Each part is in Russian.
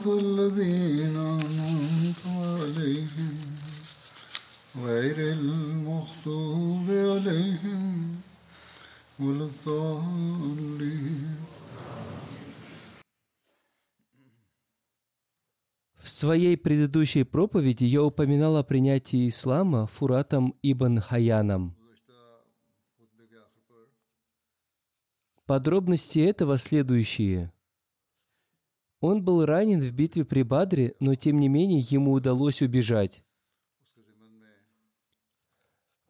صراط الذين أنعمت عليهم غير المغضوب عليهم ولا الضالين В своей предыдущей проповеди я упоминал о принятии ислама Фуратом ибн Хаяном. Подробности этого следующие. он был ранен в битве при Бадре, но тем не менее ему удалось убежать.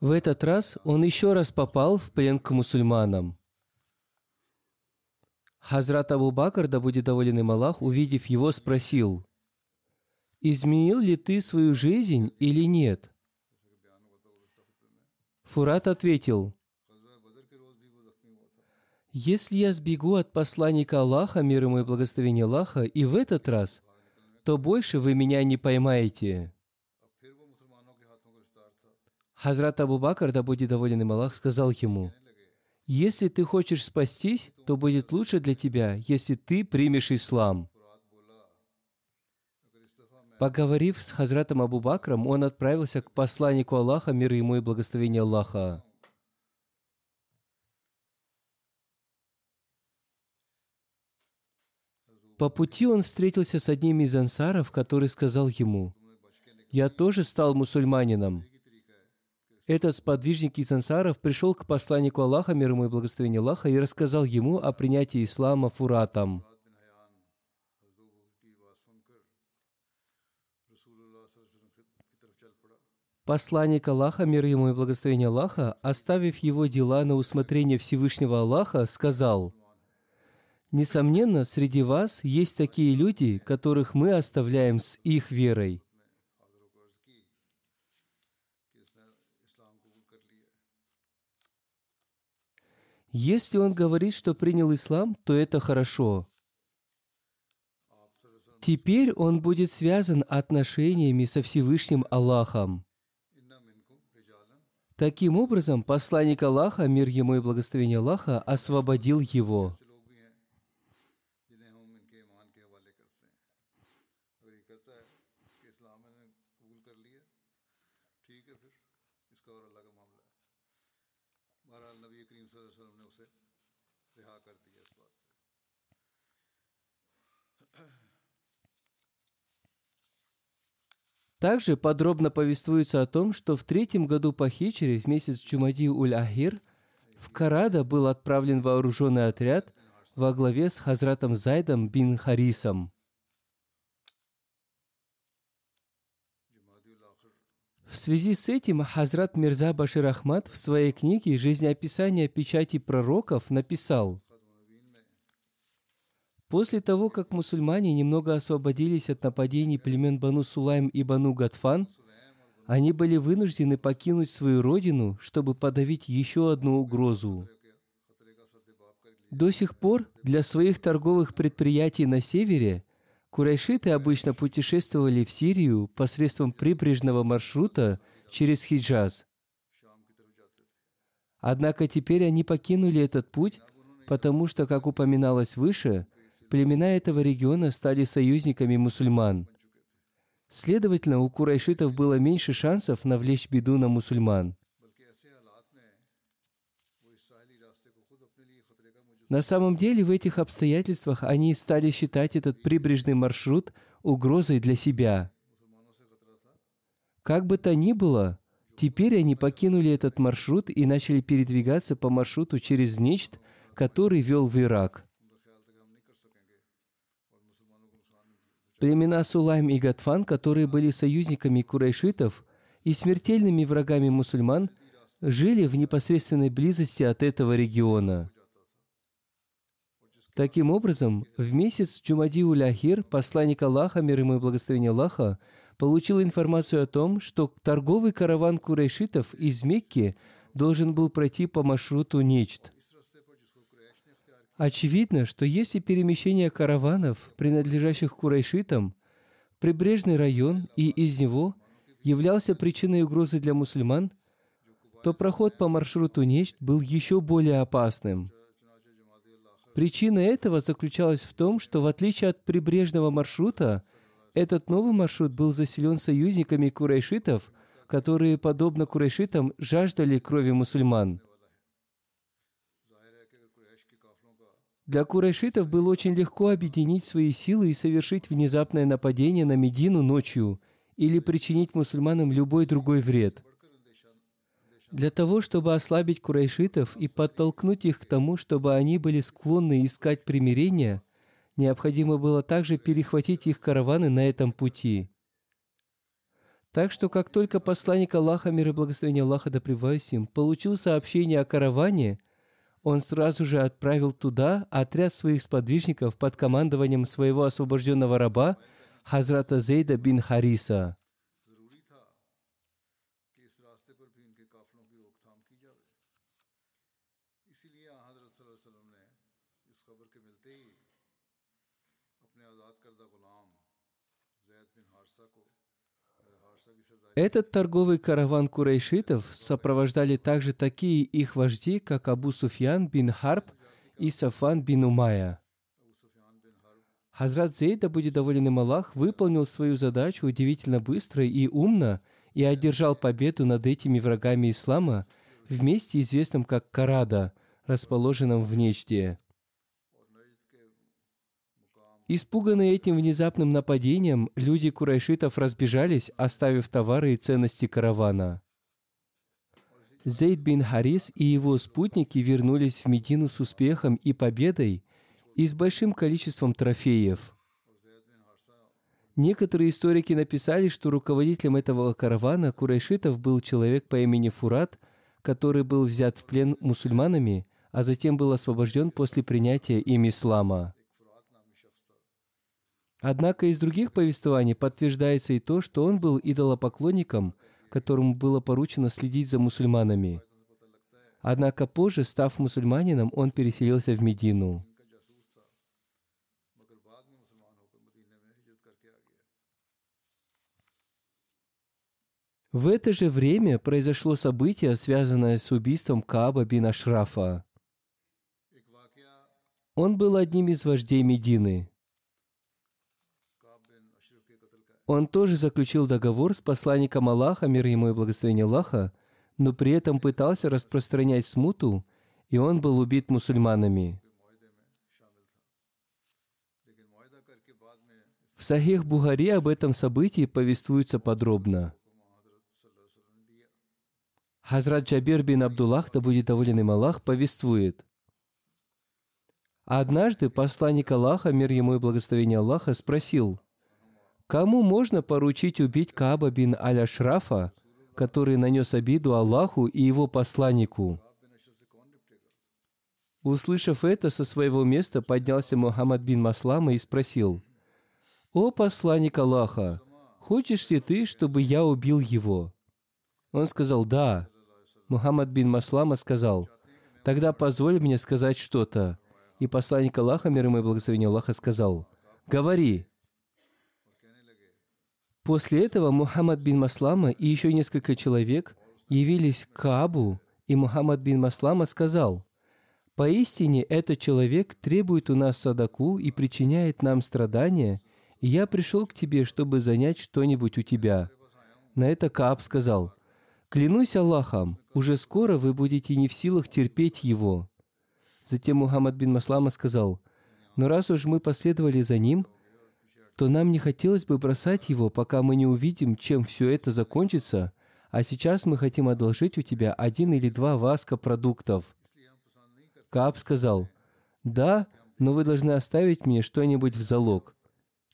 В этот раз он еще раз попал в плен к мусульманам. Хазрат Абу Бакр, да будет доволен им Аллах, увидев его, спросил, «Изменил ли ты свою жизнь или нет?» Фурат ответил, «Если я сбегу от посланника Аллаха, мир ему и благословение Аллаха, и в этот раз, то больше вы меня не поймаете». Хазрат Абу Бакр, да будет доволен им Аллах, сказал ему, «Если ты хочешь спастись, то будет лучше для тебя, если ты примешь ислам». Поговорив с Хазратом Абу Бакром, он отправился к посланнику Аллаха, мир ему и благословение Аллаха. По пути он встретился с одним из ансаров, который сказал ему, «Я тоже стал мусульманином». Этот сподвижник из ансаров пришел к посланнику Аллаха, мир ему и благословение Аллаха, и рассказал ему о принятии ислама фуратом. Посланник Аллаха, мир ему и благословение Аллаха, оставив его дела на усмотрение Всевышнего Аллаха, сказал, «Несомненно, среди вас есть такие люди, которых мы оставляем с их верой. Если он говорит, что принял ислам, то это хорошо. Теперь он будет связан отношениями со Всевышним Аллахом. Таким образом, посланник Аллаха, мир ему и благословение Аллаха, освободил его. Также подробно повествуется о том, что в третьем году по хичере в месяц Чумади Уль-Ахир в Карада был отправлен вооруженный отряд во главе с Хазратом Зайдом бин Харисом. В связи с этим Хазрат Мирза Башир Ахмад в своей книге «Жизнеописание печати пророков» написал – После того, как мусульмане немного освободились от нападений племен Бану Сулайм и Бану Гатфан, они были вынуждены покинуть свою родину, чтобы подавить еще одну угрозу. До сих пор для своих торговых предприятий на севере курайшиты обычно путешествовали в Сирию посредством прибрежного маршрута через Хиджаз. Однако теперь они покинули этот путь, потому что, как упоминалось выше, племена этого региона стали союзниками мусульман. Следовательно, у курайшитов было меньше шансов навлечь беду на мусульман. На самом деле в этих обстоятельствах они стали считать этот прибрежный маршрут угрозой для себя. Как бы то ни было, теперь они покинули этот маршрут и начали передвигаться по маршруту через Нечт, который вел в Ирак. Племена Сулайм и Гатфан, которые были союзниками курайшитов и смертельными врагами мусульман, жили в непосредственной близости от этого региона – Таким образом, в месяц Джумади-Уль-Ахир посланник Аллаха, мир ему и благословение Аллаха, получил информацию о том, что торговый караван курайшитов из Мекки должен был пройти по маршруту Нечт. Очевидно, что если перемещение караванов, принадлежащих курайшитам, прибрежный район и из него являлся причиной угрозы для мусульман, то проход по маршруту Нечт был еще более опасным – Причина этого заключалась в том, что в отличие от прибрежного маршрута, этот новый маршрут был заселен союзниками курайшитов, которые, подобно курайшитам, жаждали крови мусульман. Для курайшитов было очень легко объединить свои силы и совершить внезапное нападение на Медину ночью или причинить мусульманам любой другой вред – для того, чтобы ослабить курайшитов и подтолкнуть их к тому, чтобы они были склонны искать примирения, необходимо было также перехватить их караваны на этом пути. Так что, как только посланник Аллаха, мир и благословение Аллаха да им, получил сообщение о караване, он сразу же отправил туда отряд своих сподвижников под командованием своего освобожденного раба Хазрата Зейда бин Хариса – Этот торговый караван курайшитов сопровождали также такие их вожди, как Абу Суфьян бин Харб и Сафан бин Умая. Хазрат Зейда, будет доволен им Аллах, выполнил свою задачу удивительно быстро и умно и одержал победу над этими врагами ислама в месте, известном как Карада, расположенном в Нечде. Испуганные этим внезапным нападением, люди курайшитов разбежались, оставив товары и ценности каравана. Зейд бин Харис и его спутники вернулись в Медину с успехом и победой и с большим количеством трофеев. Некоторые историки написали, что руководителем этого каравана курайшитов был человек по имени Фурат, который был взят в плен мусульманами, а затем был освобожден после принятия им ислама. Однако из других повествований подтверждается и то, что он был идолопоклонником, которому было поручено следить за мусульманами. Однако позже, став мусульманином, он переселился в Медину. В это же время произошло событие, связанное с убийством Кааба бин Ашрафа. Он был одним из вождей Медины. Он тоже заключил договор с посланником Аллаха, мир ему и благословение Аллаха, но при этом пытался распространять смуту, и он был убит мусульманами. В Сахих Бухари об этом событии повествуется подробно. Хазрат Джабир бин Абдуллах, да будет доволен им Аллах, повествует. Однажды посланник Аллаха, мир ему и благословение Аллаха, спросил – Кому можно поручить убить Кааба бин Аль-Ашрафа, который нанес обиду Аллаху и его посланнику? Услышав это, со своего места поднялся Мухаммад бин Маслама и спросил, «О посланник Аллаха, хочешь ли ты, чтобы я убил его?» Он сказал, «Да». Мухаммад бин Маслама сказал, «Тогда позволь мне сказать что-то». И посланник Аллаха, мир ему и благословение Аллаха, сказал, «Говори». После этого Мухаммад бин Маслама и еще несколько человек явились к Каабу, и Мухаммад бин Маслама сказал, «Поистине этот человек требует у нас садаку и причиняет нам страдания, и я пришел к тебе, чтобы занять что-нибудь у тебя». На это Кааб сказал, Клянусь Аллахом, уже скоро вы будете не в силах терпеть его. Затем Мухаммад бин Маслама сказал, но раз уж мы последовали за ним, то нам не хотелось бы бросать его, пока мы не увидим, чем все это закончится, а сейчас мы хотим одолжить у тебя один или два васка продуктов. Кааб сказал, да, но вы должны оставить мне что-нибудь в залог.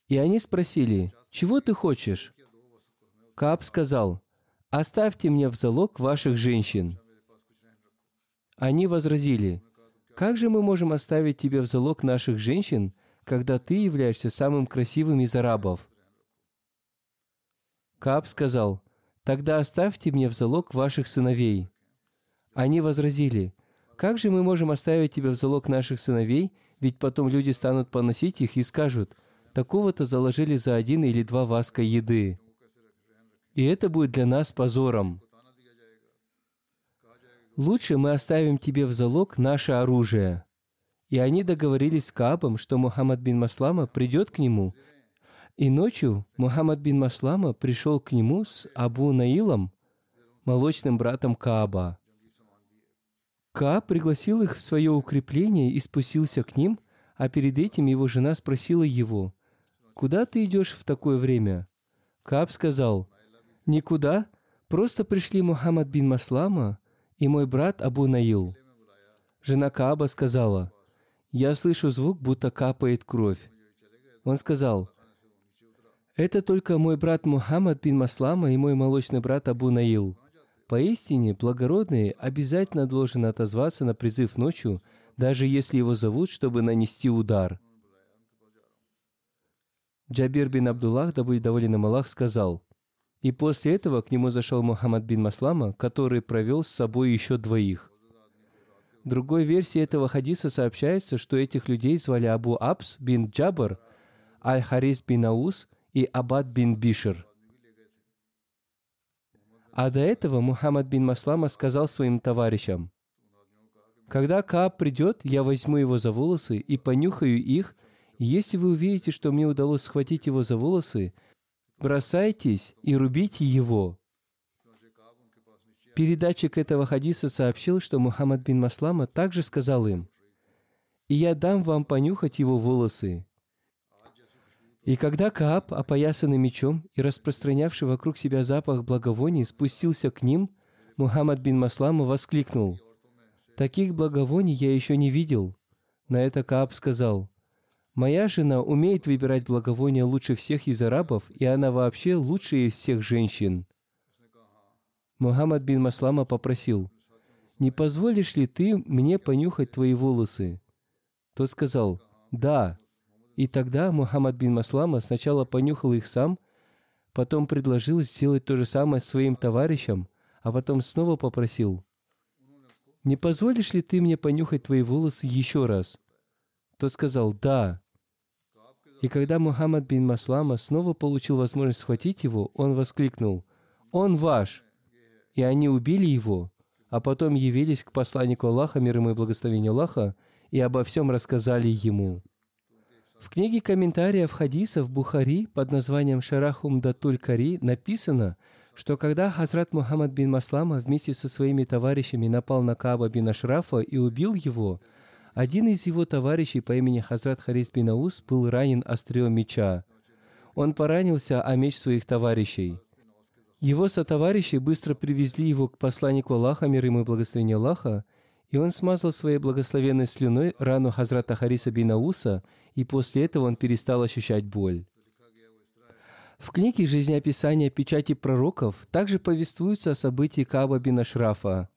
И они спросили, чего ты хочешь? Кааб сказал, оставьте мне в залог ваших женщин. Они возразили, как же мы можем оставить тебе в залог наших женщин, когда ты являешься самым красивым из арабов? Кааб сказал, тогда оставьте мне в залог ваших сыновей. Они возразили, как же мы можем оставить тебя в залог наших сыновей, ведь потом люди станут поносить их и скажут, такого-то заложили за один или два васка еды и это будет для нас позором. Лучше мы оставим тебе в залог наше оружие. И они договорились с Каабом, что Мухаммад бин Маслама придет к нему. И ночью Мухаммад бин Маслама пришел к нему с Абу Наилом, молочным братом Кааба. Кааб пригласил их в свое укрепление и спустился к ним, а перед этим его жена спросила его, «Куда ты идешь в такое время?» Кааб сказал, Никуда. Просто пришли Мухаммад бин Маслама и мой брат Абу Наил. Жена Кааба сказала, «Я слышу звук, будто капает кровь». Он сказал, «Это только мой брат Мухаммад бин Маслама и мой молочный брат Абу Наил. Поистине, благородный обязательно должен отозваться на призыв ночью, даже если его зовут, чтобы нанести удар». Джабир бин Абдуллах, да будет доволен им Аллах, сказал – и после этого к нему зашел Мухаммад бин Маслама, который провел с собой еще двоих. Другой версии этого хадиса сообщается, что этих людей звали Абу Абс бин Джабар, Аль-Харис бин Аус и Абад бин Бишер. А до этого Мухаммад бин Маслама сказал своим товарищам, «Когда Кааб придет, я возьму его за волосы и понюхаю их, если вы увидите, что мне удалось схватить его за волосы, бросайтесь и рубите его. Передатчик этого хадиса сообщил, что Мухаммад бин Маслама также сказал им, «И я дам вам понюхать его волосы». И когда Кааб, опоясанный мечом и распространявший вокруг себя запах благовоний, спустился к ним, Мухаммад бин Маслама воскликнул, «Таких благовоний я еще не видел». На это Кааб сказал, Моя жена умеет выбирать благовония лучше всех из арабов, и она вообще лучшая из всех женщин. Мухаммад бин Маслама попросил, «Не позволишь ли ты мне понюхать твои волосы?» Тот сказал, «Да». И тогда Мухаммад бин Маслама сначала понюхал их сам, потом предложил сделать то же самое своим товарищам, а потом снова попросил, «Не позволишь ли ты мне понюхать твои волосы еще раз?» Тот сказал, «Да». И когда Мухаммад бин Маслама снова получил возможность схватить его, он воскликнул «Он ваш!» И они убили его, а потом явились к посланнику Аллаха, мир ему и благословение Аллаха, и обо всем рассказали ему. В книге комментариев хадисов Бухари под названием Шарахум Датуль Кари написано, что когда Хазрат Мухаммад бин Маслама вместе со своими товарищами напал на Каба бин Ашрафа и убил его – один из его товарищей по имени Хазрат Харис бин Аус был ранен острием меча. Он поранился о меч своих товарищей. Его сотоварищи быстро привезли его к посланнику Аллаха, мир ему и благословение Аллаха, и он смазал своей благословенной слюной рану Хазрата Хариса бин Ауса, и после этого он перестал ощущать боль. В книге «Жизнеописание печати пророков» также повествуется о событии Каба бин Ашрафа.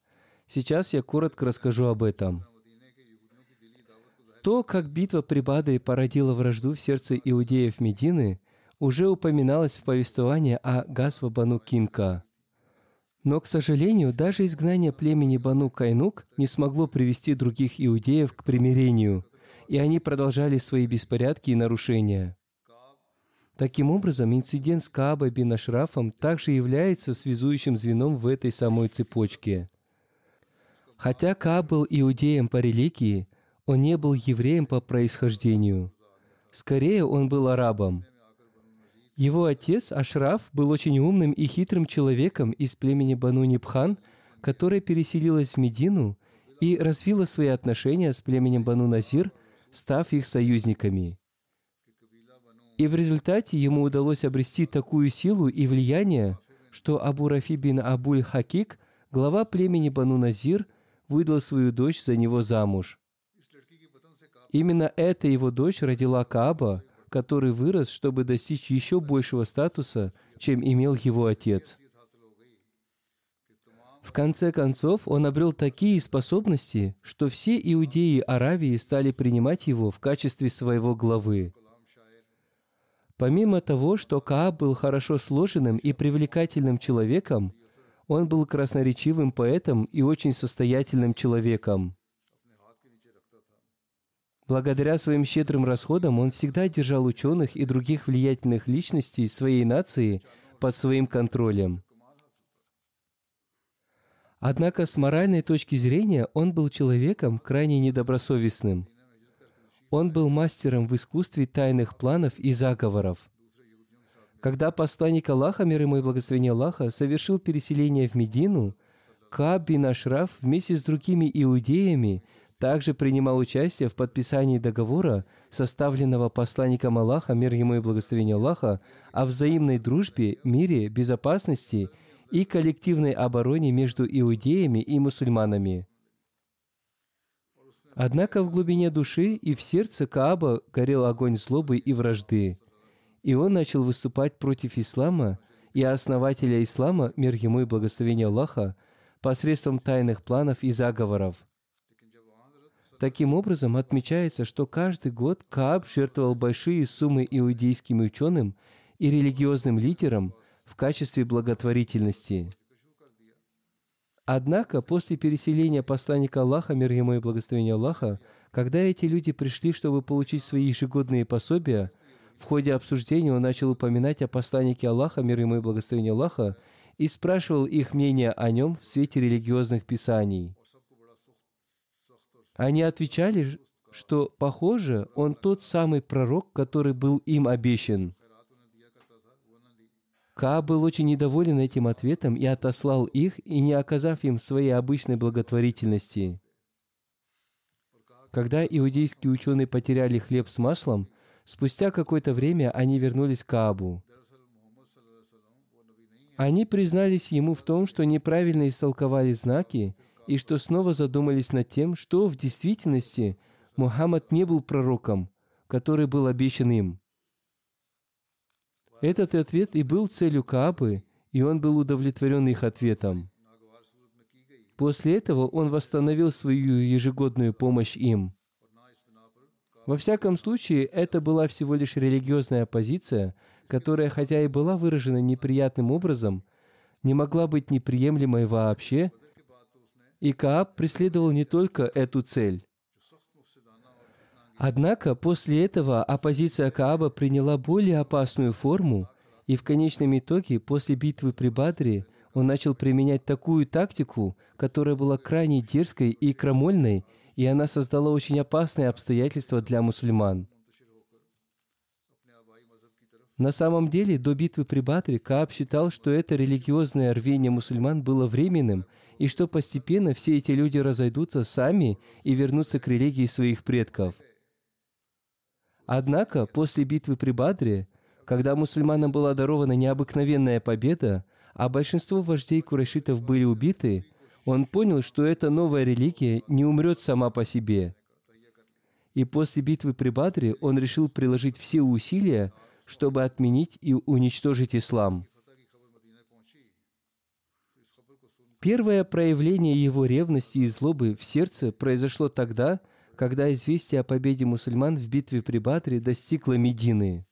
Сейчас я коротко расскажу об этом – то, как битва при Бадре породила вражду в сердце иудеев Медины, уже упоминалось в повествовании о Газва Бану Кинка. Но, к сожалению, даже изгнание племени Бану Кайнук не смогло привести других иудеев к примирению, и они продолжали свои беспорядки и нарушения. Таким образом, инцидент с Каабой бин Ашрафом также является связующим звеном в этой самой цепочке. Хотя Кааб был иудеем по религии, он не был евреем по происхождению. Скорее, он был арабом. Его отец Ашраф был очень умным и хитрым человеком из племени Бану Нибхан, которая переселилась в Медину и развила свои отношения с племенем Бану Назир, став их союзниками. И в результате ему удалось обрести такую силу и влияние, что Абу Рафи бин Абуль Хакик, глава племени Бану Назир, выдал свою дочь за него замуж. Именно эта его дочь родила Кааба, который вырос, чтобы достичь еще большего статуса, чем имел его отец. В конце концов, он обрел такие способности, что все иудеи Аравии стали принимать его в качестве своего главы. Помимо того, что Кааб был хорошо сложенным и привлекательным человеком, он был красноречивым поэтом и очень состоятельным человеком. Благодаря своим щедрым расходам он всегда держал ученых и других влиятельных личностей своей нации под своим контролем. Однако с моральной точки зрения он был человеком крайне недобросовестным. Он был мастером в искусстве тайных планов и заговоров. Когда посланник Аллаха, мир ему и благословение Аллаха, совершил переселение в Медину, Кааб бин Ашраф вместе с другими иудеями – также принимал участие в подписании договора, составленного посланником Аллаха, мир ему и благословение Аллаха, о взаимной дружбе, мире, безопасности и коллективной обороне между иудеями и мусульманами. Однако в глубине души и в сердце Кааба горел огонь злобы и вражды, и он начал выступать против ислама и основателя ислама, мир ему и благословение Аллаха, посредством тайных планов и заговоров – Таким образом, отмечается, что каждый год Кааб жертвовал большие суммы иудейским ученым и религиозным лидерам в качестве благотворительности. Однако, после переселения посланника Аллаха, мир ему и благословения Аллаха, когда эти люди пришли, чтобы получить свои ежегодные пособия, в ходе обсуждения он начал упоминать о посланнике Аллаха, мир ему и благословения Аллаха, и спрашивал их мнение о нем в свете религиозных писаний – они отвечали, что, похоже, он тот самый пророк, который был им обещан. Ка был очень недоволен этим ответом и отослал их, и не оказав им своей обычной благотворительности. Когда иудейские ученые потеряли хлеб с маслом, спустя какое-то время они вернулись к Каабу. Они признались ему в том, что неправильно истолковали знаки и что снова задумались над тем, что в действительности Мухаммад не был пророком, который был обещан им. Этот ответ и был целью Каабы, и он был удовлетворен их ответом. После этого он восстановил свою ежегодную помощь им. Во всяком случае, это была всего лишь религиозная позиция, которая, хотя и была выражена неприятным образом, не могла быть неприемлемой вообще и Кааб преследовал не только эту цель. Однако после этого оппозиция Кааба приняла более опасную форму, и в конечном итоге, после битвы при Бадре, он начал применять такую тактику, которая была крайне дерзкой и крамольной, и она создала очень опасные обстоятельства для мусульман. На самом деле, до битвы при Бадре Кааб считал, что это религиозное рвение мусульман было временным, и что постепенно все эти люди разойдутся сами и вернутся к религии своих предков. Однако, после битвы при Бадре, когда мусульманам была дарована необыкновенная победа, а большинство вождей курайшитов были убиты, он понял, что эта новая религия не умрет сама по себе. И после битвы при Бадре он решил приложить все усилия, чтобы отменить и уничтожить ислам. Первое проявление его ревности и злобы в сердце произошло тогда, когда известие о победе мусульман в битве при Бадре достигло Медины.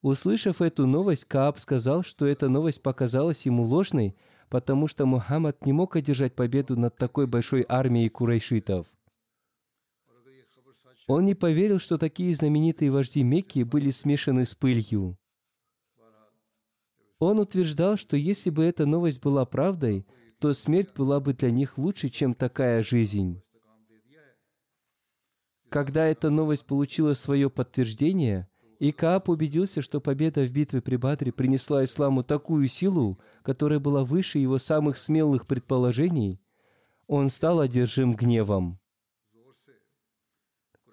Услышав эту новость, Кааб сказал, что эта новость показалась ему ложной, потому что Мухаммад не мог одержать победу над такой большой армией курайшитов. Он не поверил, что такие знаменитые вожди Мекки были смешаны с пылью. Он утверждал, что если бы эта новость была правдой, то смерть была бы для них лучше, чем такая жизнь. Когда эта новость получила свое подтверждение, И Кааб убедился, что победа в битве при Бадре принесла исламу такую силу, которая была выше его самых смелых предположений, он стал одержим гневом.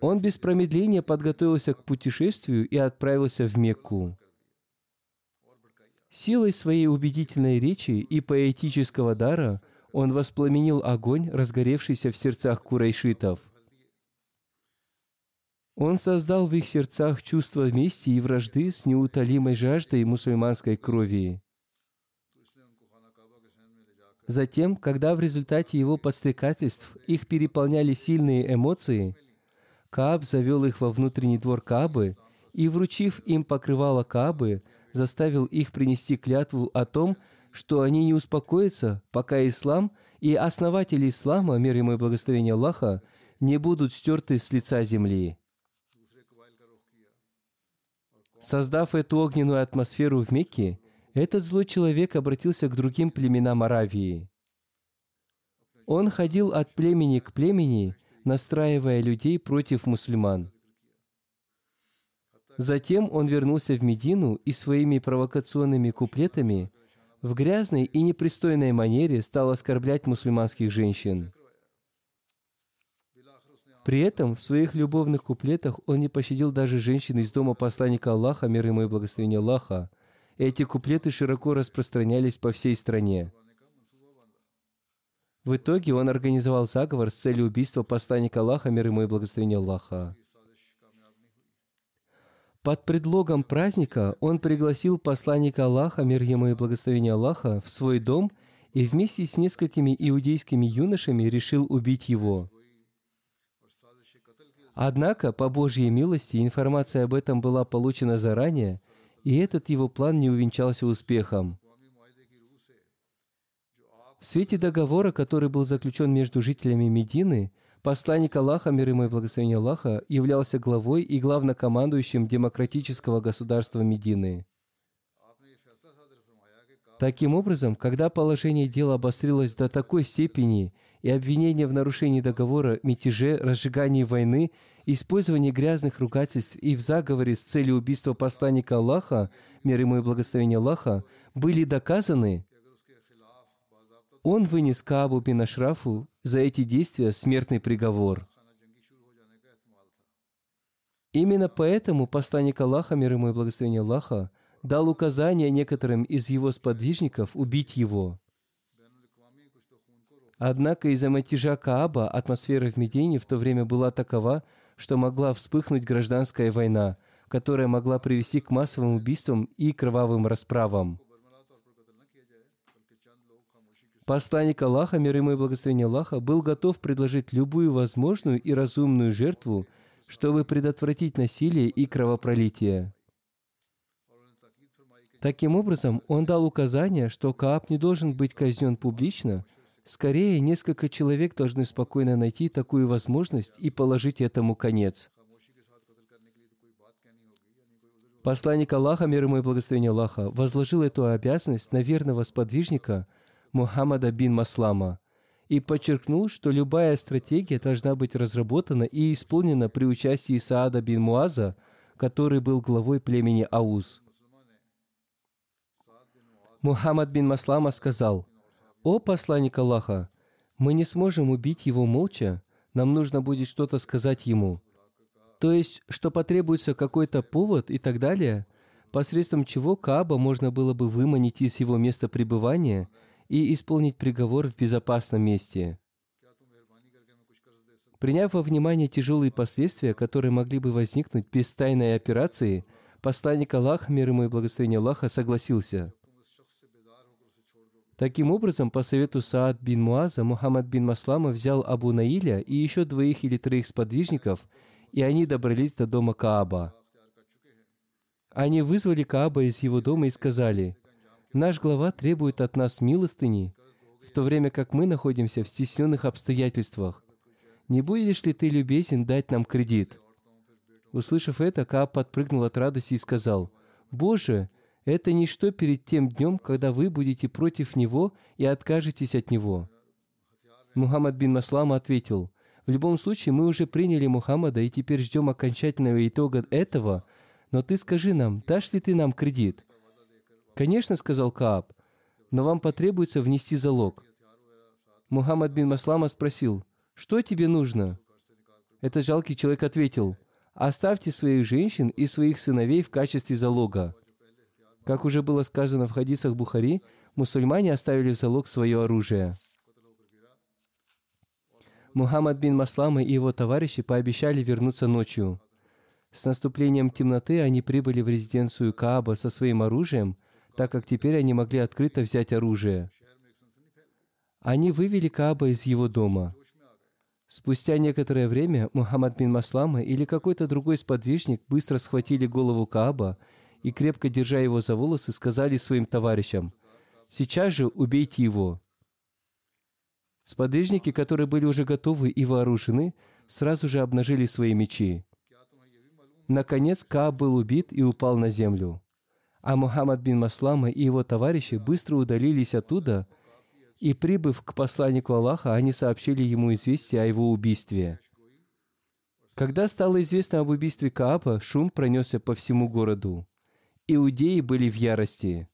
Он без промедления подготовился к путешествию и отправился в Мекку. Силой своей убедительной речи и поэтического дара он воспламенил огонь, разгоревшийся в сердцах курайшитов. Он создал в их сердцах чувство мести и вражды с неутолимой жаждой мусульманской крови. Затем, когда в результате его подстрекательств их переполняли сильные эмоции, Кааб завел их во внутренний двор Каабы и, вручив им покрывало Каабы, заставил их принести клятву о том, что они не успокоятся, пока ислам и основатели ислама, мир ему и благословение Аллаха, не будут стерты с лица земли. Создав эту огненную атмосферу в Мекке, этот злой человек обратился к другим племенам Аравии. Он ходил от племени к племени, настраивая людей против мусульман. Затем он вернулся в Медину и своими провокационными куплетами в грязной и непристойной манере стал оскорблять мусульманских женщин. При этом в своих любовных куплетах он не пощадил даже женщин из дома посланника Аллаха, мир ему и благословение Аллаха. Эти куплеты широко распространялись по всей стране. В итоге он организовал заговор с целью убийства посланника Аллаха, мир ему и благословение Аллаха. Под предлогом праздника он пригласил посланника Аллаха, мир ему и благословение Аллаха, в свой дом и вместе с несколькими иудейскими юношами решил убить его. Однако, по Божьей милости, информация об этом была получена заранее, и этот его план не увенчался успехом. В свете договора, который был заключен между жителями Медины, Посланник Аллаха, мир ему и благословение Аллаха, являлся главой и главнокомандующим демократического государства Медины. Таким образом, когда положение дела обострилось до такой степени, и обвинения в нарушении договора, мятеже, разжигании войны, использовании грязных ругательств и в заговоре с целью убийства посланника Аллаха, мир ему и благословение Аллаха, были доказаны, он вынес Каабу бин Ашрафу за эти действия смертный приговор. Именно поэтому посланник Аллаха, мир ему и благословение Аллаха, дал указание некоторым из его сподвижников убить его. Однако из-за мятежа Кааба атмосфера в Медине в то время была такова, что могла вспыхнуть гражданская война, которая могла привести к массовым убийствам и кровавым расправам. Посланник Аллаха, мир ему и благословение Аллаха, был готов предложить любую возможную и разумную жертву, чтобы предотвратить насилие и кровопролитие. Таким образом, он дал указание, что Кааб не должен быть казнен публично, скорее несколько человек должны спокойно найти такую возможность и положить этому конец. Посланник Аллаха, мир ему и благословение Аллаха, возложил эту обязанность на верного сподвижника – Мухаммада бин Маслама и подчеркнул, что любая стратегия должна быть разработана и исполнена при участии Саада бин Муаза, который был главой племени Ауз. Мухаммад бин Маслама сказал, «О посланник Аллаха, мы не сможем убить его молча, нам нужно будет что-то сказать ему. То есть, что потребуется какой-то повод и так далее, посредством чего Кааба можно было бы выманить из его места пребывания – и исполнить приговор в безопасном месте. Приняв во внимание тяжелые последствия, которые могли бы возникнуть без тайной операции, посланник Аллаха, мир ему и благословение Аллаха, согласился. Таким образом, по совету Саад бин Муаза, Мухаммад бин Маслама взял Абу Наиля и еще двоих или троих сподвижников, и они добрались до дома Кааба. Они вызвали Кааба из его дома и сказали, Наш глава требует от нас милостыни, в то время как мы находимся в стесненных обстоятельствах. Не будешь ли ты любезен дать нам кредит?» Услышав это, Кааб подпрыгнул от радости и сказал, «Боже, это ничто перед тем днем, когда вы будете против него и откажетесь от него». Мухаммад бин Маслама ответил, «В любом случае, мы уже приняли Мухаммада и теперь ждем окончательного итога этого, но ты скажи нам, дашь ли ты нам кредит? Конечно, сказал Кааб, но вам потребуется внести залог. Мухаммад бин Маслама спросил, что тебе нужно? Этот жалкий человек ответил, оставьте своих женщин и своих сыновей в качестве залога. Как уже было сказано в хадисах Бухари, мусульмане оставили в залог свое оружие. Мухаммад бин Маслама и его товарищи пообещали вернуться ночью. С наступлением темноты они прибыли в резиденцию Кааба со своим оружием, так как теперь они могли открыто взять оружие. Они вывели Кааба из его дома. Спустя некоторое время Мухаммад бин Маслама или какой-то другой сподвижник быстро схватили голову Кааба и, крепко держа его за волосы, сказали своим товарищам, «Сейчас же убейте его». Сподвижники, которые были уже готовы и вооружены, сразу же обнажили свои мечи. Наконец Кааб был убит и упал на землю. А Мухаммад бин Маслама и его товарищи быстро удалились оттуда, и, прибыв к посланнику Аллаха, они сообщили ему известие о его убийстве. Когда стало известно об убийстве Кааба, шум пронесся по всему городу. Иудеи были в ярости.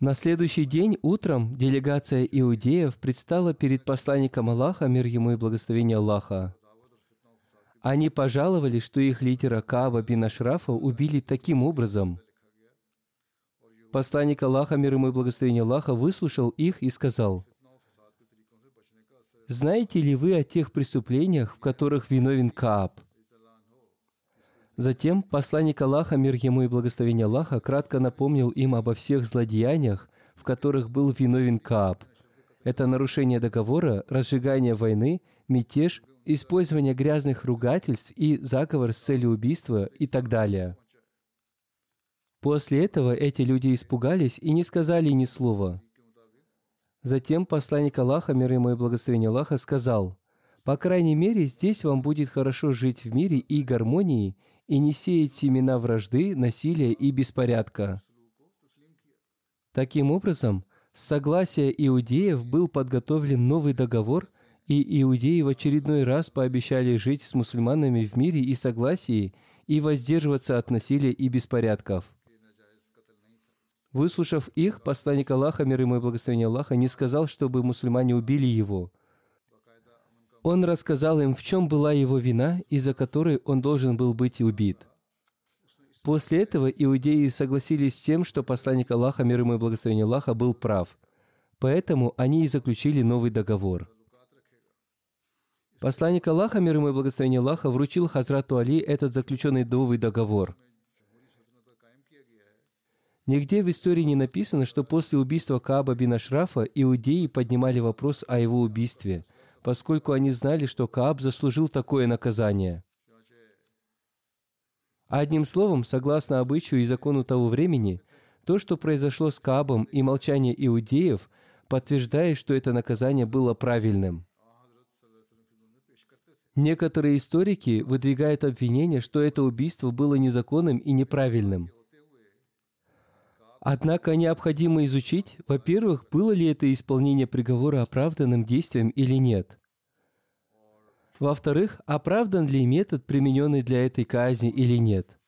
На следующий день утром делегация иудеев предстала перед посланником Аллаха, мир ему и благословение Аллаха. Они пожаловали, что их лидера Кааба бин Ашрафа убили таким образом. Посланник Аллаха, мир ему и благословение Аллаха, выслушал их и сказал, «Знаете ли вы о тех преступлениях, в которых виновен Кааб?» Затем посланник Аллаха, мир ему и благословение Аллаха, кратко напомнил им обо всех злодеяниях, в которых был виновен Кааб. Это нарушение договора, разжигание войны, мятеж, использование грязных ругательств и заговор с целью убийства и так далее. После этого эти люди испугались и не сказали ни слова. Затем посланник Аллаха, мир ему и благословение Аллаха, сказал, «По крайней мере, здесь вам будет хорошо жить в мире и гармонии, и не сеять семена вражды, насилия и беспорядка. Таким образом, с согласия иудеев был подготовлен новый договор, и иудеи в очередной раз пообещали жить с мусульманами в мире и согласии и воздерживаться от насилия и беспорядков. Выслушав их, посланник Аллаха, мир ему и благословение Аллаха, не сказал, чтобы мусульмане убили его – он рассказал им, в чем была его вина, из-за которой он должен был быть убит. После этого иудеи согласились с тем, что посланник Аллаха, мир ему и благословение Аллаха, был прав. Поэтому они и заключили новый договор. Посланник Аллаха, мир ему и благословение Аллаха, вручил Хазрату Али этот заключенный новый договор. Нигде в истории не написано, что после убийства Кааба бин Ашрафа иудеи поднимали вопрос о его убийстве – поскольку они знали, что Кааб заслужил такое наказание. Одним словом, согласно обычаю и закону того времени, то, что произошло с Каабом и молчание иудеев, подтверждает, что это наказание было правильным. Некоторые историки выдвигают обвинение, что это убийство было незаконным и неправильным. Однако необходимо изучить, во-первых, было ли это исполнение приговора оправданным действием или нет. Во-вторых, оправдан ли метод, примененный для этой казни или нет.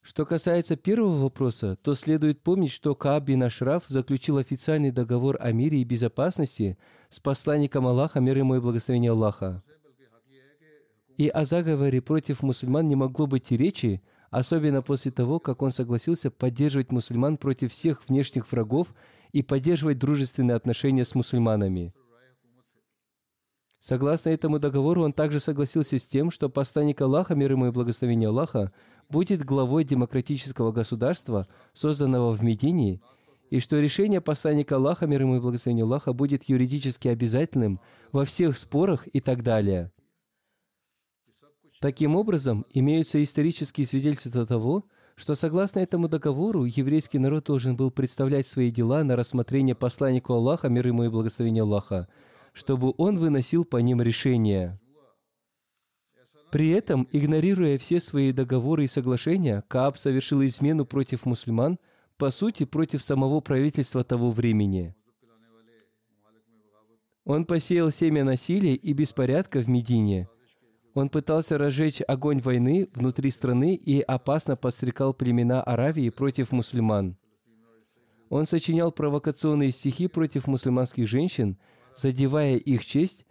Что касается первого вопроса, то следует помнить, что Кааб бин Ашраф заключил официальный договор о мире и безопасности с посланником Аллаха, мир ему и благословение Аллаха. И о заговоре против мусульман не могло быть и речи, особенно после того, как он согласился поддерживать мусульман против всех внешних врагов и поддерживать дружественные отношения с мусульманами. Согласно этому договору, он также согласился с тем, что посланник Аллаха, мир ему и благословение Аллаха, будет главой демократического государства, созданного в Медине, и что решение посланника Аллаха, мир ему и благословение Аллаха, будет юридически обязательным во всех спорах и так далее. Таким образом, имеются исторические свидетельства того, что согласно этому договору еврейский народ должен был представлять свои дела на рассмотрение посланнику Аллаха, мир ему и благословение Аллаха, чтобы он выносил по ним решения. При этом, игнорируя все свои договоры и соглашения, Кааб совершил измену против мусульман, по сути, против самого правительства того времени. Он посеял семя насилия и беспорядка в Медине – Он пытался разжечь огонь войны внутри страны и опасно подстрекал племена Аравии против мусульман. Он сочинял провокационные стихи против мусульманских женщин, задевая их честь,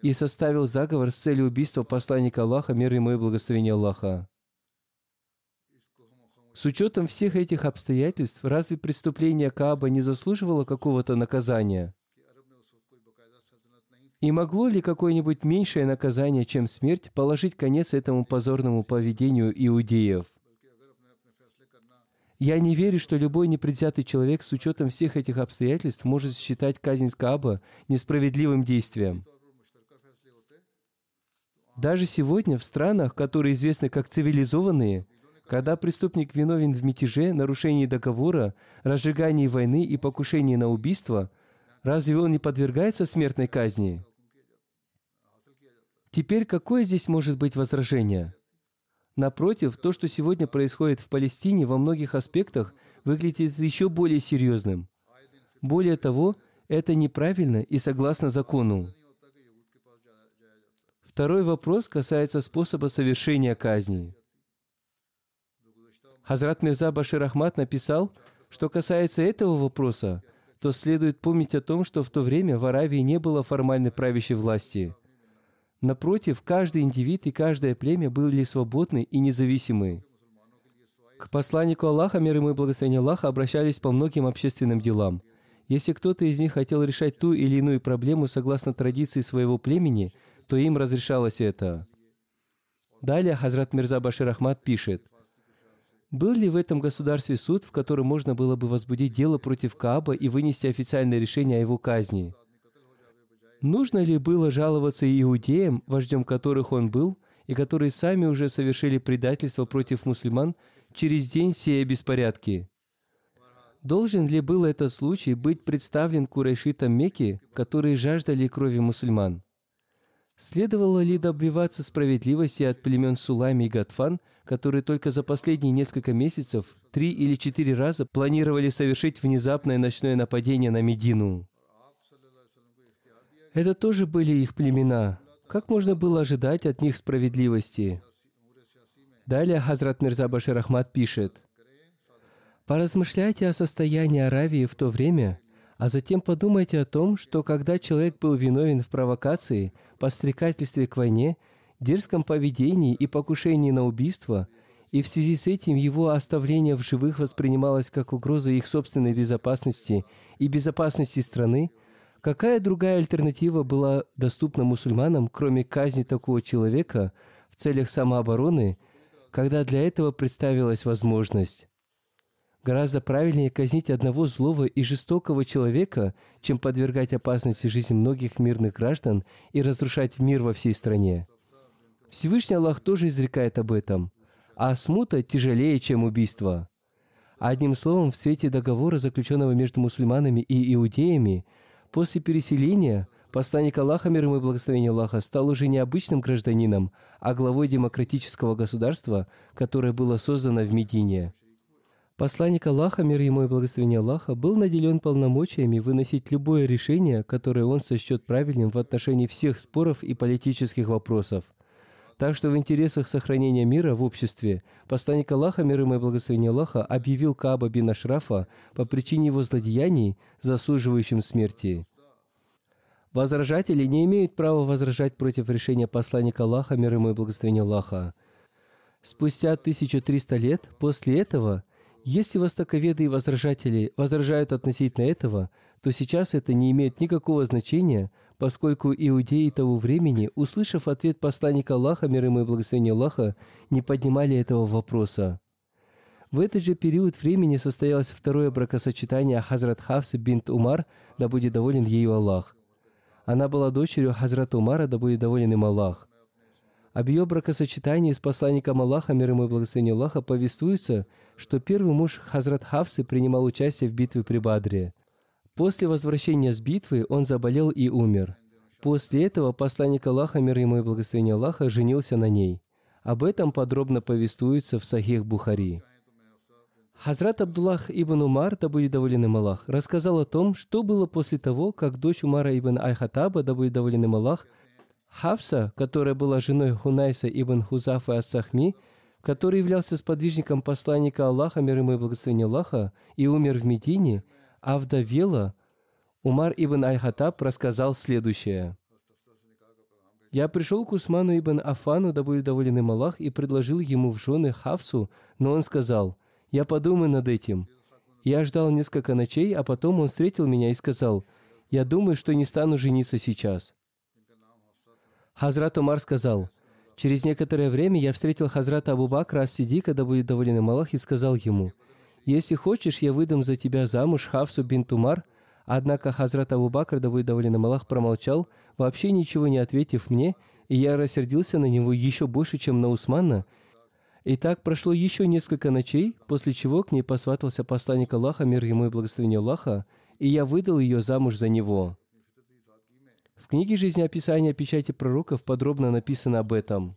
и составил заговор с целью убийства посланника Аллаха, мир ему и благословения Аллаха. С учетом всех этих обстоятельств, разве преступление Кааба не заслуживало какого-то наказания? И могло ли какое-нибудь меньшее наказание, чем смерть, положить конец этому позорному поведению иудеев? Я не верю, что любой непредвзятый человек с учетом всех этих обстоятельств может считать казнь Кааба несправедливым действием. Даже сегодня в странах, которые известны как цивилизованные, когда преступник виновен в мятеже, нарушении договора, разжигании войны и покушении на убийство, разве он не подвергается смертной казни? Теперь какое здесь может быть возражение? Напротив, то, что сегодня происходит в Палестине, во многих аспектах выглядит еще более серьезным. Более того, это неправильно и согласно закону. Второй вопрос касается способа совершения казни. Хазрат Мирза Башир Ахмад написал, что касается этого вопроса, то следует помнить о том, что в то время в Аравии не было формальной правящей власти. Напротив, каждый индивид и каждое племя были свободны и независимы. К посланнику Аллаха, мир ему и благословение Аллаха, обращались по многим общественным делам. Если кто-то из них хотел решать ту или иную проблему согласно традиции своего племени, то им разрешалось это. Далее Хазрат Мирза Башир Ахмад пишет, «Был ли в этом государстве суд, в котором можно было бы возбудить дело против Кааба и вынести официальное решение о его казни?» Нужно ли было жаловаться иудеям, вождем которых он был, и которые сами уже совершили предательство против мусульман через день сея беспорядки? Должен ли был этот случай быть представлен курайшитам Мекки, которые жаждали крови мусульман? Следовало ли добиваться справедливости от племен Сулайми и Гатфан, которые только за последние несколько месяцев три или четыре раза планировали совершить внезапное ночное нападение на Медину? Это тоже были их племена. Как можно было ожидать от них справедливости? Далее Хазрат Мирза Башир Ахмад пишет, «Поразмышляйте о состоянии Аравии в то время, а затем подумайте о том, что когда человек был виновен в провокации, подстрекательстве к войне, дерзком поведении и покушении на убийство, и в связи с этим его оставление в живых воспринималось как угроза их собственной безопасности и безопасности страны, Какая другая альтернатива была доступна мусульманам, кроме казни такого человека в целях самообороны, когда для этого представилась возможность? Гораздо правильнее казнить одного злого и жестокого человека, чем подвергать опасности жизни многих мирных граждан и разрушать мир во всей стране. Всевышний Аллах тоже изрекает об этом. А смута тяжелее, чем убийство. Одним словом, в свете договора, заключенного между мусульманами и иудеями – После переселения посланник Аллаха, мир ему и благословение Аллаха, стал уже не обычным гражданином, а главой демократического государства, которое было создано в Медине. Посланник Аллаха, мир ему и благословение Аллаха, был наделен полномочиями выносить любое решение, которое он сочтет правильным в отношении всех споров и политических вопросов. Так что в интересах сохранения мира в обществе посланник Аллаха, мир ему и благословение Аллаха, объявил Кааба бин Ашрафа по причине его злодеяний, заслуживающим смерти. Возражатели не имеют права возражать против решения посланника Аллаха, мир ему и благословение Аллаха. Спустя 1300 лет после этого, если востоковеды и возражатели возражают относительно этого, то сейчас это не имеет никакого значения, поскольку иудеи того времени, услышав ответ посланника Аллаха, мир ему и благословение Аллаха, не поднимали этого вопроса. В этот же период времени состоялось второе бракосочетание Хазрат Хавсы бинт Умар, да будет доволен ею Аллах. Она была дочерью Хазрата Умара, да будет доволен им Аллах. Об ее бракосочетании с посланником Аллаха, мир ему и благословение Аллаха, повествуется, что первый муж Хазрат Хавсы принимал участие в битве при Бадре – После возвращения с битвы он заболел и умер. После этого посланник Аллаха, мир ему и благословение Аллаха, женился на ней. Об этом подробно повествуется в Сахих Бухари. Хазрат Абдуллах ибн Умар, да будет доволен им Аллах, рассказал о том, что было после того, как дочь Умара ибн Айхатаба, да будет доволен им Аллах, Хавса, которая была женой Хунайса ибн Хузафа Ас-Сахми, который являлся сподвижником посланника Аллаха, мир ему и благословение Аллаха, и умер в Медине, а вдовела, Умар ибн Аль-Хатаб рассказал следующее. «Я пришел к Усману ибн Афану, да будет доволен им Аллах, и предложил ему в жены Хавсу, но он сказал, «Я подумаю над этим». Я ждал несколько ночей, а потом он встретил меня и сказал, «Я думаю, что не стану жениться сейчас». Хазрат Умар сказал, «Через некоторое время я встретил Хазрата Абу Бакра Ас-Сидика, да будет доволен им Аллах, и сказал ему, «Если хочешь, я выдам за тебя замуж Хавсу бин Тумар». Однако Хазрат Абу Бакр, да будет доволен Аллах, промолчал, вообще ничего не ответив мне, и я рассердился на него еще больше, чем на Усмана. И так прошло еще несколько ночей, после чего к ней посватался посланник Аллаха, мир ему и благословение Аллаха, и я выдал ее замуж за него. В книге жизнеописания печати пророков подробно написано об этом.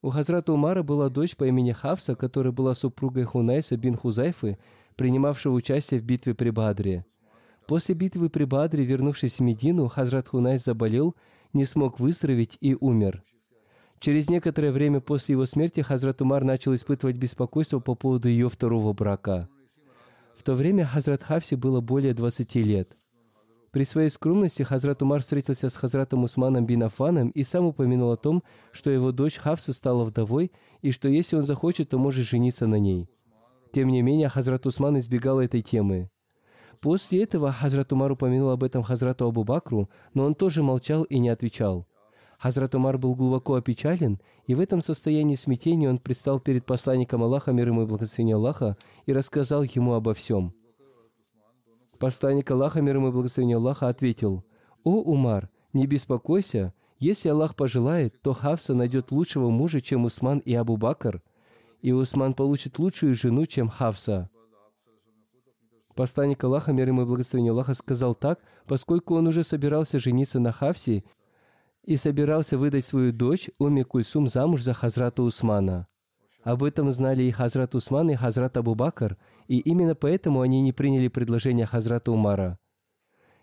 У Хазрата Умара была дочь по имени Хавса, которая была супругой Хунайса бин Хузайфы, принимавшего участие в битве при Бадре. После битвы при Бадре, вернувшись в Медину, Хазрат Хунайс заболел, не смог выздороветь и умер. Через некоторое время после его смерти Хазрат Умар начал испытывать беспокойство по поводу ее второго брака. В то время Хазрат Хавси было более 20 лет. При своей скромности Хазрат Умар встретился с Хазратом Усманом бин Афаном и сам упомянул о том, что его дочь Хавса стала вдовой и что если он захочет, то может жениться на ней. Тем не менее, Хазрат Усман избегал этой темы. После этого Хазрат Умар упомянул об этом Хазрату Абу Бакру, но он тоже молчал и не отвечал. Хазрат Умар был глубоко опечален, и в этом состоянии смятения он предстал перед посланником Аллаха, мир ему и благословение Аллаха, и рассказал ему обо всем – Посланник Аллаха, мир ему и благословение Аллаха, ответил, «О, Умар, не беспокойся, если Аллах пожелает, то Хавса найдет лучшего мужа, чем Усман и Абу Бакр, и Усман получит лучшую жену, чем Хавса». Посланник Аллаха, мир ему и благословение Аллаха, сказал так, поскольку он уже собирался жениться на Хавсе и собирался выдать свою дочь Уми Кульсум замуж за Хазрата Усмана. Об этом знали и Хазрат Усман, и Хазрат Абу Бакр, и именно поэтому они не приняли предложение Хазрата Умара.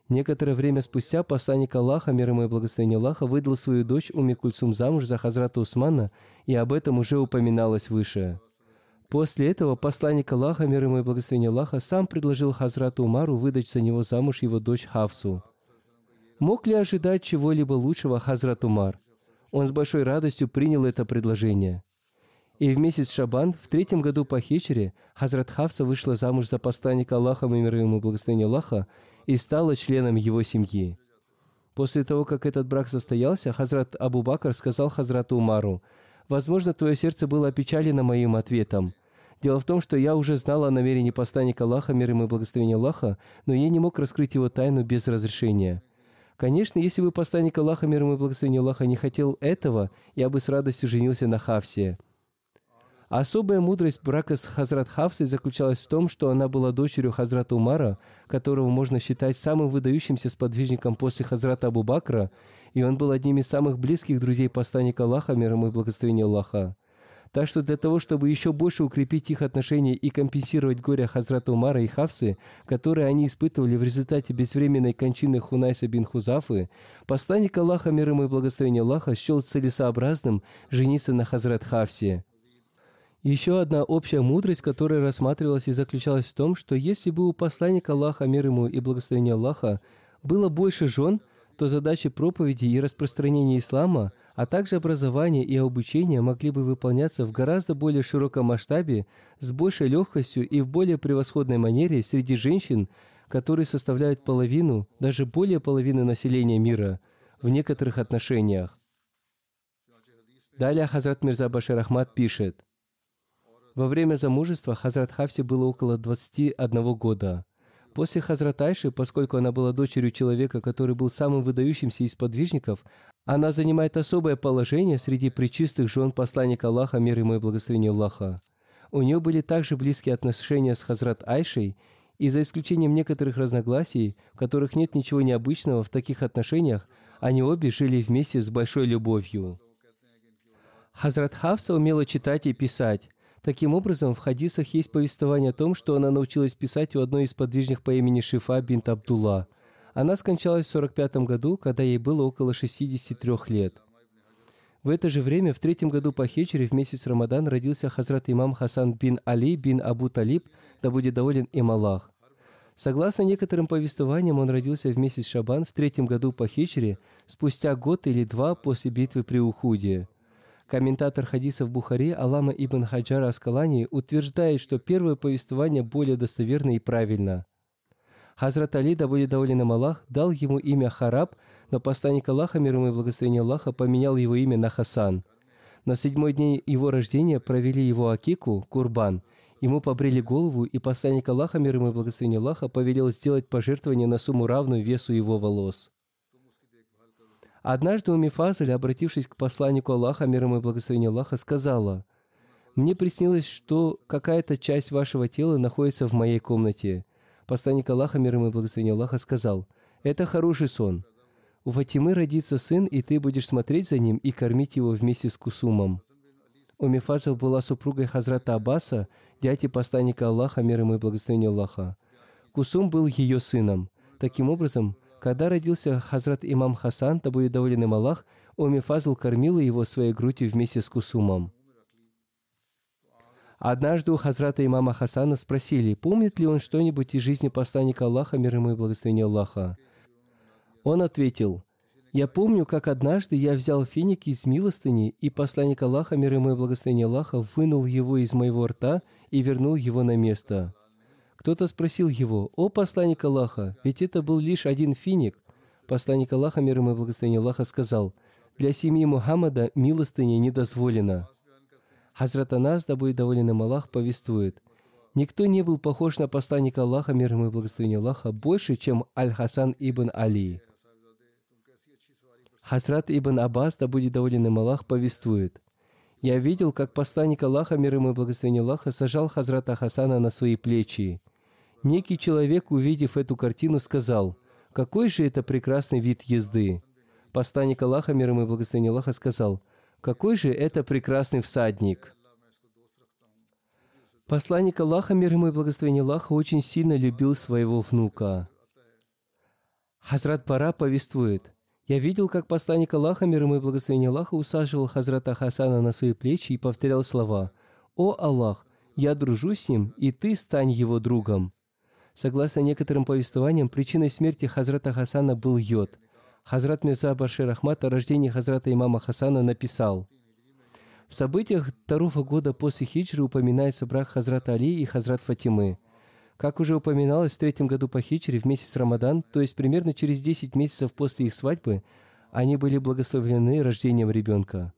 Некоторое время спустя посланник Аллаха, мир ему и благословение Аллаха, выдал свою дочь Уми Кульсум замуж за Хазрата Усмана, и об этом уже упоминалось выше. После этого посланник Аллаха, мир ему и благословение Аллаха, сам предложил Хазрату Умару выдать за него замуж его дочь Хавсу. Мог ли ожидать чего-либо лучшего Хазрат Умар? Он с большой радостью принял это предложение – и в месяц Шабан, в третьем году по хичере, Хазрат Хавса вышла замуж за посланника Аллаха, мир ему благословение Аллаха, и стала членом его семьи. После того, как этот брак состоялся, Хазрат Абу Бакр сказал Хазрату Умару, «Возможно, твое сердце было опечалено моим ответом. Дело в том, что я уже знал о намерении посланника Аллаха, мир ему благословение Аллаха, но я не мог раскрыть его тайну без разрешения». Конечно, если бы посланник Аллаха, мир ему благословение Аллаха, не хотел этого, я бы с радостью женился на Хавсе. Особая мудрость брака с Хазрат Хавсой заключалась в том, что она была дочерью Хазрата Умара, которого можно считать самым выдающимся сподвижником после Хазрата Абу Бакра, и он был одним из самых близких друзей посланника Аллаха, мир ему и благословения Аллаха. Так что для того, чтобы еще больше укрепить их отношения и компенсировать горе Хазрата Умара и Хавсы, которые они испытывали в результате безвременной кончины Хунайса бин Хузафы, посланник Аллаха, мир ему и благословения Аллаха, счел целесообразным жениться на Хазрат Хавсе. Еще одна общая мудрость, которая рассматривалась и заключалась в том, что если бы у посланника Аллаха, мир ему и благословения Аллаха, было больше жен, то задачи проповеди и распространения ислама, а также образования и обучения могли бы выполняться в гораздо более широком масштабе, с большей легкостью и в более превосходной манере среди женщин, которые составляют половину, даже более половины населения мира в некоторых отношениях. Далее Хазрат Мирза Башир Ахмад пишет – во время замужества Хазрат Хавси было около 21 года. После Хазрат Айши, поскольку она была дочерью человека, который был самым выдающимся из подвижников, она занимает особое положение среди причистых жен посланника Аллаха, мир ему и благословение Аллаха. У нее были также близкие отношения с Хазрат Айшей, и за исключением некоторых разногласий, в которых нет ничего необычного в таких отношениях, они обе жили вместе с большой любовью. Хазрат Хавса умела читать и писать. Таким образом, в хадисах есть повествование о том, что она научилась писать у одной из подвижных по имени Шифа бинт Абдулла. Она скончалась в 45 году, когда ей было около 63 лет. В это же время, в третьем году по хиджре, в месяц Рамадан, родился Хазрат имам Хасан бин Али бин Абу Талиб, да будет доволен им Аллах. Согласно некоторым повествованиям, он родился в месяц Шабан в третьем году по хиджре, спустя год или два после битвы при Ухуде. Комментатор хадисов Бухари Алама ибн Хаджара Аскалани утверждает, что первое повествование более достоверно и правильно – Хазрат Али, да будет доволен им Аллах, дал ему имя Хараб, но посланник Аллаха, мир ему и благословение Аллаха, поменял его имя на Хасан. На седьмой день его рождения провели его Акику, Курбан. Ему побрили голову, и посланник Аллаха, мир ему и благословение Аллаха, повелел сделать пожертвование на сумму равную весу его волос. Однажды Умифазаль, обратившись к посланнику Аллаха, мир ему и благословение Аллаха, сказала, «Мне приснилось, что какая-то часть вашего тела находится в моей комнате. Посланник Аллаха, мир ему и благословение Аллаха, сказал, «Это хороший сон. У Фатимы родится сын, и ты будешь смотреть за ним и кормить его вместе с Кусумом». У Мифазов была супругой Хазрата Аббаса, дяди посланника Аллаха, мир ему и благословение Аллаха. Кусум был ее сыном. Таким образом, когда родился Хазрат имам Хасан, да будет доволен им Аллах, Уми Фазл кормила его своей грудью вместе с Кусумом. Однажды у Хазрата имама Хасана спросили, помнит ли он что-нибудь из жизни посланника Аллаха, мир ему и благословение Аллаха. Он ответил, «Я помню, как однажды я взял финик из милостыни, и посланник Аллаха, мир ему и благословение Аллаха, вынул его из моего рта и вернул его на место». Кто-то спросил его, «О, посланник Аллаха, ведь это был лишь один финик». Посланник Аллаха, мир ему и благословение Аллаха, сказал, «Для семьи Мухаммада милостыня не дозволена». Хазрат Анас, да будет доволен им Аллах, повествует, «Никто не был похож на посланника Аллаха, мир ему и благословение Аллаха, больше, чем Аль-Хасан ибн Али». Хазрат ибн Аббас, да будет доволен им Аллах, повествует, «Я видел, как посланник Аллаха, мир ему и благословение Аллаха, сажал Хазрата Хасана на свои плечи. Некий человек, увидев эту картину, сказал, «Какой же это прекрасный вид езды!» Посланник Аллаха, мир ему и благословение Аллаха, сказал – какой же это прекрасный всадник! Посланник Аллаха, мир ему и благословение Аллаха, очень сильно любил своего внука. Хазрат Пара повествует, «Я видел, как посланник Аллаха, мир ему и благословение Аллаха, усаживал Хазрата Хасана на свои плечи и повторял слова «О Аллах, я дружу с ним, и ты стань его другом». Согласно некоторым повествованиям, причиной смерти Хазрата Хасана был йод – Хазрат Мирза Башир Ахмад о рождении Хазрата имама Хасана написал, в событиях второго года после хиджры упоминается брак Хазрата Али и Хазрат Фатимы. Как уже упоминалось, в третьем году по хиджре в месяц Рамадан, то есть примерно через 10 месяцев после их свадьбы, они были благословлены рождением ребенка.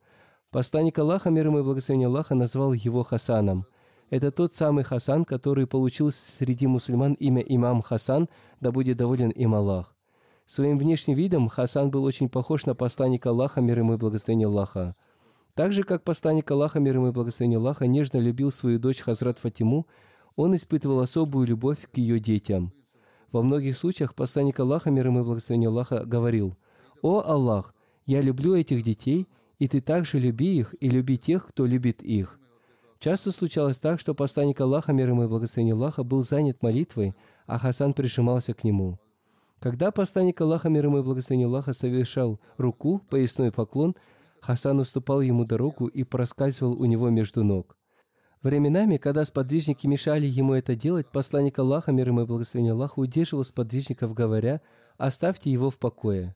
Посланник Аллаха, мир ему и благословение Аллаха, назвал его Хасаном. Это тот самый Хасан, который получил среди мусульман имя имам Хасан, да будет доволен им Аллах. Своим внешним видом Хасан был очень похож на посланника Аллаха, мир ему и благословение Аллаха. Так же, как посланник Аллаха, мир ему и благословение Аллаха, нежно любил свою дочь Хазрат Фатиму, он испытывал особую любовь к ее детям. Во многих случаях посланник Аллаха, мир ему и благословение Аллаха, говорил, «О Аллах, я люблю этих детей, и ты также люби их и люби тех, кто любит их». Часто случалось так, что посланник Аллаха, мир ему и благословение Аллаха, был занят молитвой, а Хасан прижимался к нему – когда посланник Аллаха, мир ему и благословение Аллаха, совершал руку, поясной поклон, Хасан уступал ему дорогу и проскальзывал у него между ног. Временами, когда сподвижники мешали ему это делать, посланник Аллаха, мир ему и благословение Аллаха, удерживал сподвижников, говоря, «Оставьте его в покое».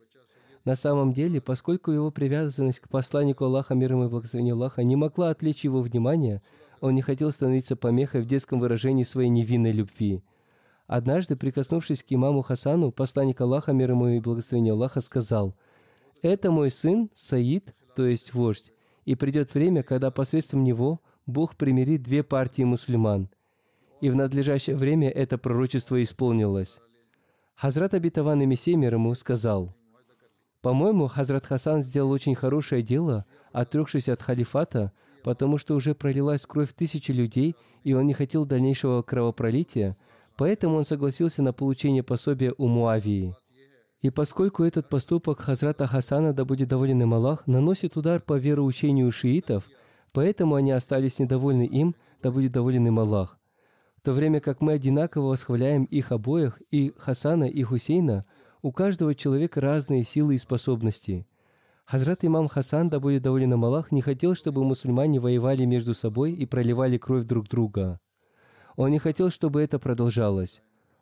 На самом деле, поскольку его привязанность к посланнику Аллаха, мир ему и благословение Аллаха, не могла отвлечь его внимание, он не хотел становиться помехой в детском выражении своей невинной любви – Однажды, прикоснувшись к имаму Хасану, посланник Аллаха, мир ему и благословение Аллаха, сказал, «Это мой сын, Саид, то есть вождь, и придет время, когда посредством него Бог примирит две партии мусульман». И в надлежащее время это пророчество исполнилось. Хазрат Абитаван и Мессия мир ему сказал, «По-моему, Хазрат Хасан сделал очень хорошее дело, отрекшись от халифата, потому что уже пролилась кровь тысячи людей, и он не хотел дальнейшего кровопролития, Поэтому он согласился на получение пособия у Муавии. И поскольку этот поступок Хазрата Хасана, да будет доволен им Аллах, наносит удар по вероучению шиитов, поэтому они остались недовольны им, да будет доволен им Аллах. В то время как мы одинаково восхваляем их обоих, и Хасана, и Хусейна, У каждого человека разные силы и способности. Хазрат имам Хасан, да будет доволен Аллах, не хотел, чтобы мусульмане воевали между собой и проливали кровь друг друга. Он не хотел, чтобы это продолжалось.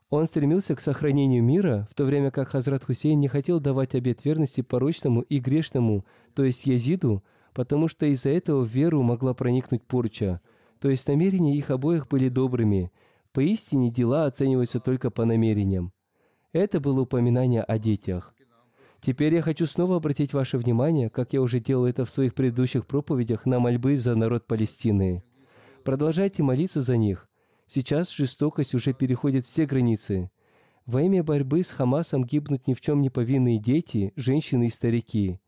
Он стремился к сохранению мира, в то время как Хазрат Хусейн не хотел давать обет верности порочному и грешному, то есть Язиду, потому что из-за этого в веру могла проникнуть порча, то есть намерения их обоих были добрыми. Поистине дела оцениваются только по намерениям. Это было упоминание о детях. Теперь я хочу снова обратить ваше внимание, как я уже делал это в своих предыдущих проповедях, на мольбы за народ Палестины. Продолжайте молиться за них. Сейчас жестокость уже переходит все границы. Во имя борьбы с Хамасом гибнут ни в чем не повинные дети, женщины и старики.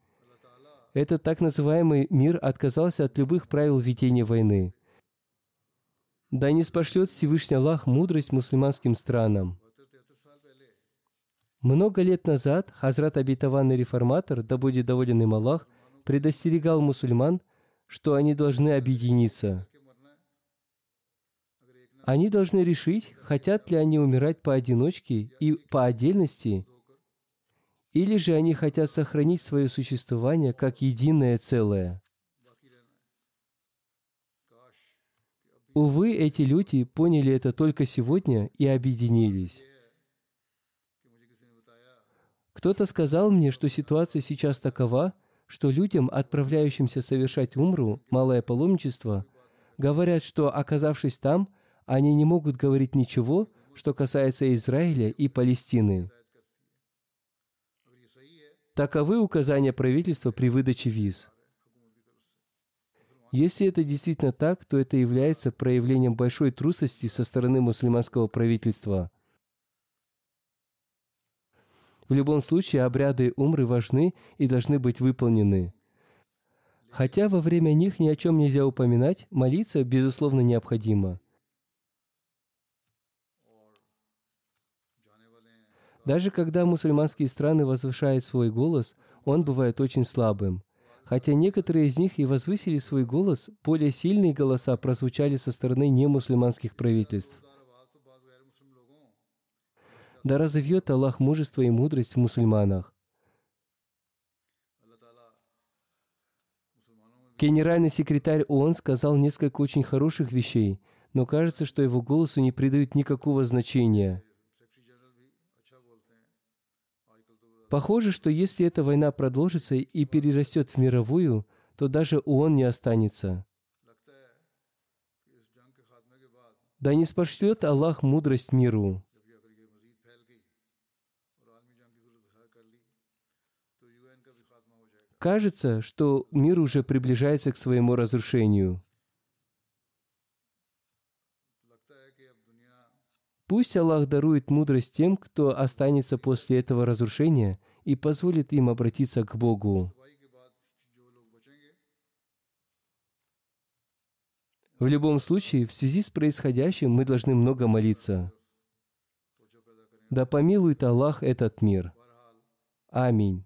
Этот так называемый мир отказался от любых правил ведения войны. Да не спошлет Всевышний Аллах мудрость мусульманским странам. Много лет назад Хазрат Абитаванный реформатор, да будет доволен им Аллах, предостерегал мусульман, что они должны объединиться. Они должны решить, хотят ли они умирать поодиночке и по отдельности, или же они хотят сохранить свое существование как единое целое. Увы, эти люди поняли это только сегодня и объединились. Кто-то сказал мне, что ситуация сейчас такова, что людям, отправляющимся совершать умру, малое паломничество, говорят, что, оказавшись там, они не могут говорить ничего, что касается Израиля и Палестины. Таковы указания правительства при выдаче виз. Если это действительно так, то это является проявлением большой трусости со стороны мусульманского правительства. В любом случае, обряды умры важны и должны быть выполнены. Хотя во время них ни о чем нельзя упоминать, молиться, безусловно, необходимо. Даже когда мусульманские страны возвышают свой голос, он бывает очень слабым. Хотя некоторые из них и возвысили свой голос, более сильные голоса прозвучали со стороны немусульманских правительств. Да разовьет Аллах мужество и мудрость в мусульманах. Генеральный секретарь ООН сказал несколько очень хороших вещей, но кажется, что его голосу не придают никакого значения – Похоже, что если эта война продолжится и перерастет в мировую, то даже ООН не останется. Да не спошлет Аллах мудрость миру. Кажется, что мир уже приближается к своему разрушению. Пусть Аллах дарует мудрость тем, кто останется после этого разрушения и позволит им обратиться к Богу. В любом случае, в связи с происходящим мы должны много молиться. Да помилует Аллах этот мир. Аминь.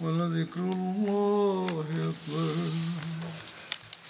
ولذكر الله أكبر.